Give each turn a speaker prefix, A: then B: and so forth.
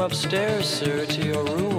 A: upstairs, sir, to your room,